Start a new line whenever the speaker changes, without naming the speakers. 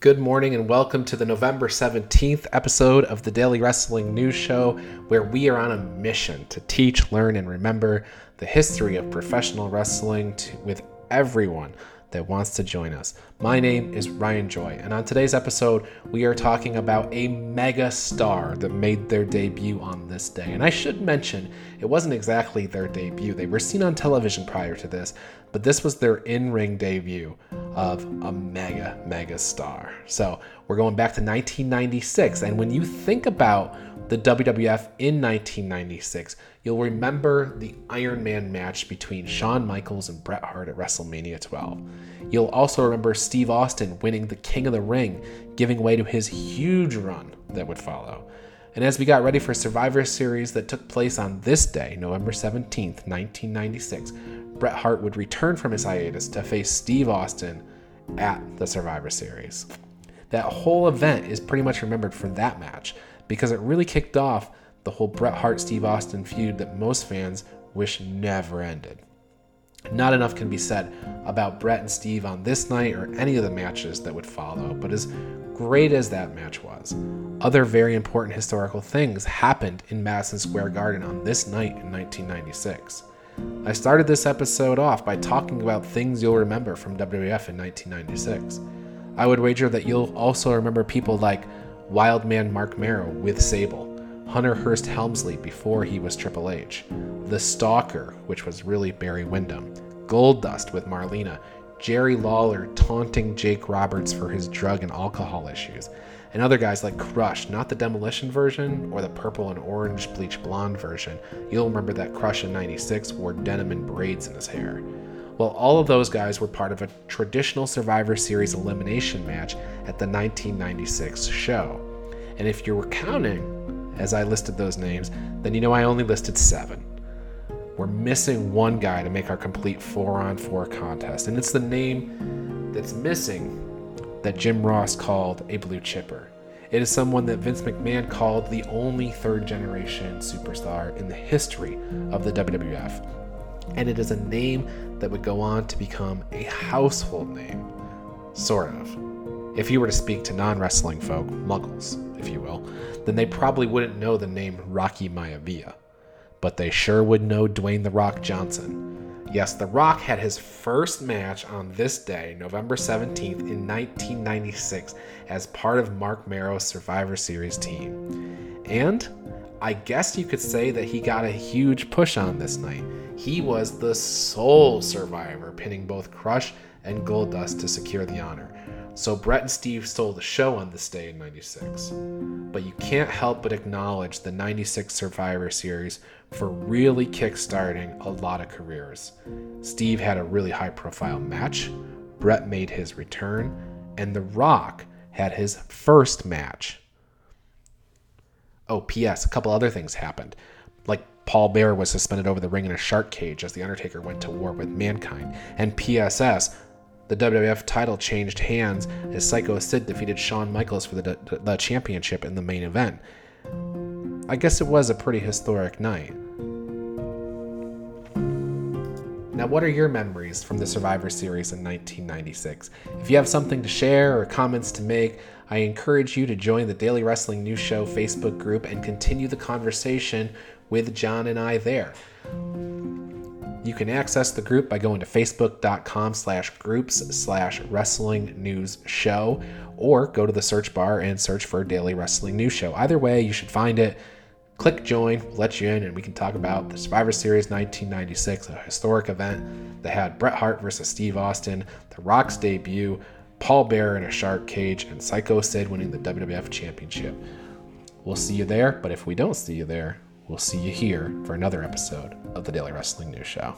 Good morning and welcome to the November 17th episode of the Daily Wrestling News Show, where we are on a mission to teach, learn, and remember the history of professional wrestling to, with everyone that wants to join us. My name is Ryan Joy, and on today's episode, we are talking about a mega star that made their debut on this day. And I should mention, it wasn't exactly their debut. They were seen on television prior to this, but this was their in ring debut of a mega, mega star. So we're going back to 1996, and when you think about the WWF in 1996, you'll remember the Iron Man match between Shawn Michaels and Bret Hart at WrestleMania 12. You'll also remember Steve Austin winning the King of the Ring, giving way to his huge run that would follow. And as we got ready for Survivor Series that took place on this day, November 17th, 1996, Bret Hart would return from his hiatus to face Steve Austin at the Survivor Series. That whole event is pretty much remembered for that match because it really kicked off the whole Bret Hart Steve Austin feud that most fans wish never ended. Not enough can be said about Bret and Steve on this night or any of the matches that would follow, but as great as that match was, other very important historical things happened in Madison Square Garden on this night in 1996. I started this episode off by talking about things you'll remember from WWF in 1996. I would wager that you'll also remember people like Wildman Mark Mero with Sable, Hunter Hearst Helmsley before he was Triple H, The Stalker, which was really Barry Windham, Goldust with Marlena, Jerry Lawler taunting Jake Roberts for his drug and alcohol issues, and other guys like Crush, not the demolition version or the purple and orange bleach blonde version. You'll remember that Crush in 96 wore denim and braids in his hair. Well, all of those guys were part of a traditional Survivor Series elimination match at the 1996 show. And if you were counting, as I listed those names, then you know I only listed seven. We're missing one guy to make our complete four on four contest, and it's the name that's missing that Jim Ross called a blue chipper. It is someone that Vince McMahon called the only third generation superstar in the history of the WWF and it is a name that would go on to become a household name. Sort of. If you were to speak to non wrestling folk, muggles, if you will, then they probably wouldn't know the name Rocky Maivia. But they sure would know Dwayne The Rock Johnson. Yes, The Rock had his first match on this day, November 17th, in 1996, as part of Mark Mero's Survivor Series team. And I guess you could say that he got a huge push on this night he was the sole survivor, pinning both Crush and Goldust to secure the honor. So Bret and Steve stole the show on this day in 96. But you can't help but acknowledge the 96 Survivor Series for really kickstarting a lot of careers. Steve had a really high profile match, Bret made his return, and The Rock had his first match. Oh, P.S., a couple other things happened. Like Paul Bearer was suspended over the ring in a shark cage as The Undertaker went to war with Mankind. And PSS, the WWF title changed hands as Psycho Sid defeated Shawn Michaels for the, the championship in the main event. I guess it was a pretty historic night. Now, what are your memories from the Survivor Series in 1996? If you have something to share or comments to make, I encourage you to join the Daily Wrestling News Show Facebook group and continue the conversation with John and I there. You can access the group by going to facebook.com slash groups slash wrestling news show or go to the search bar and search for Daily Wrestling News Show. Either way, you should find it. Click join, we'll let you in, and we can talk about the Survivor Series 1996, a historic event that had Bret Hart versus Steve Austin, The Rock's debut, Paul Bearer in a shark cage, and Psycho Sid winning the WWF Championship. We'll see you there, but if we don't see you there, we'll see you here for another episode of the Daily Wrestling News Show.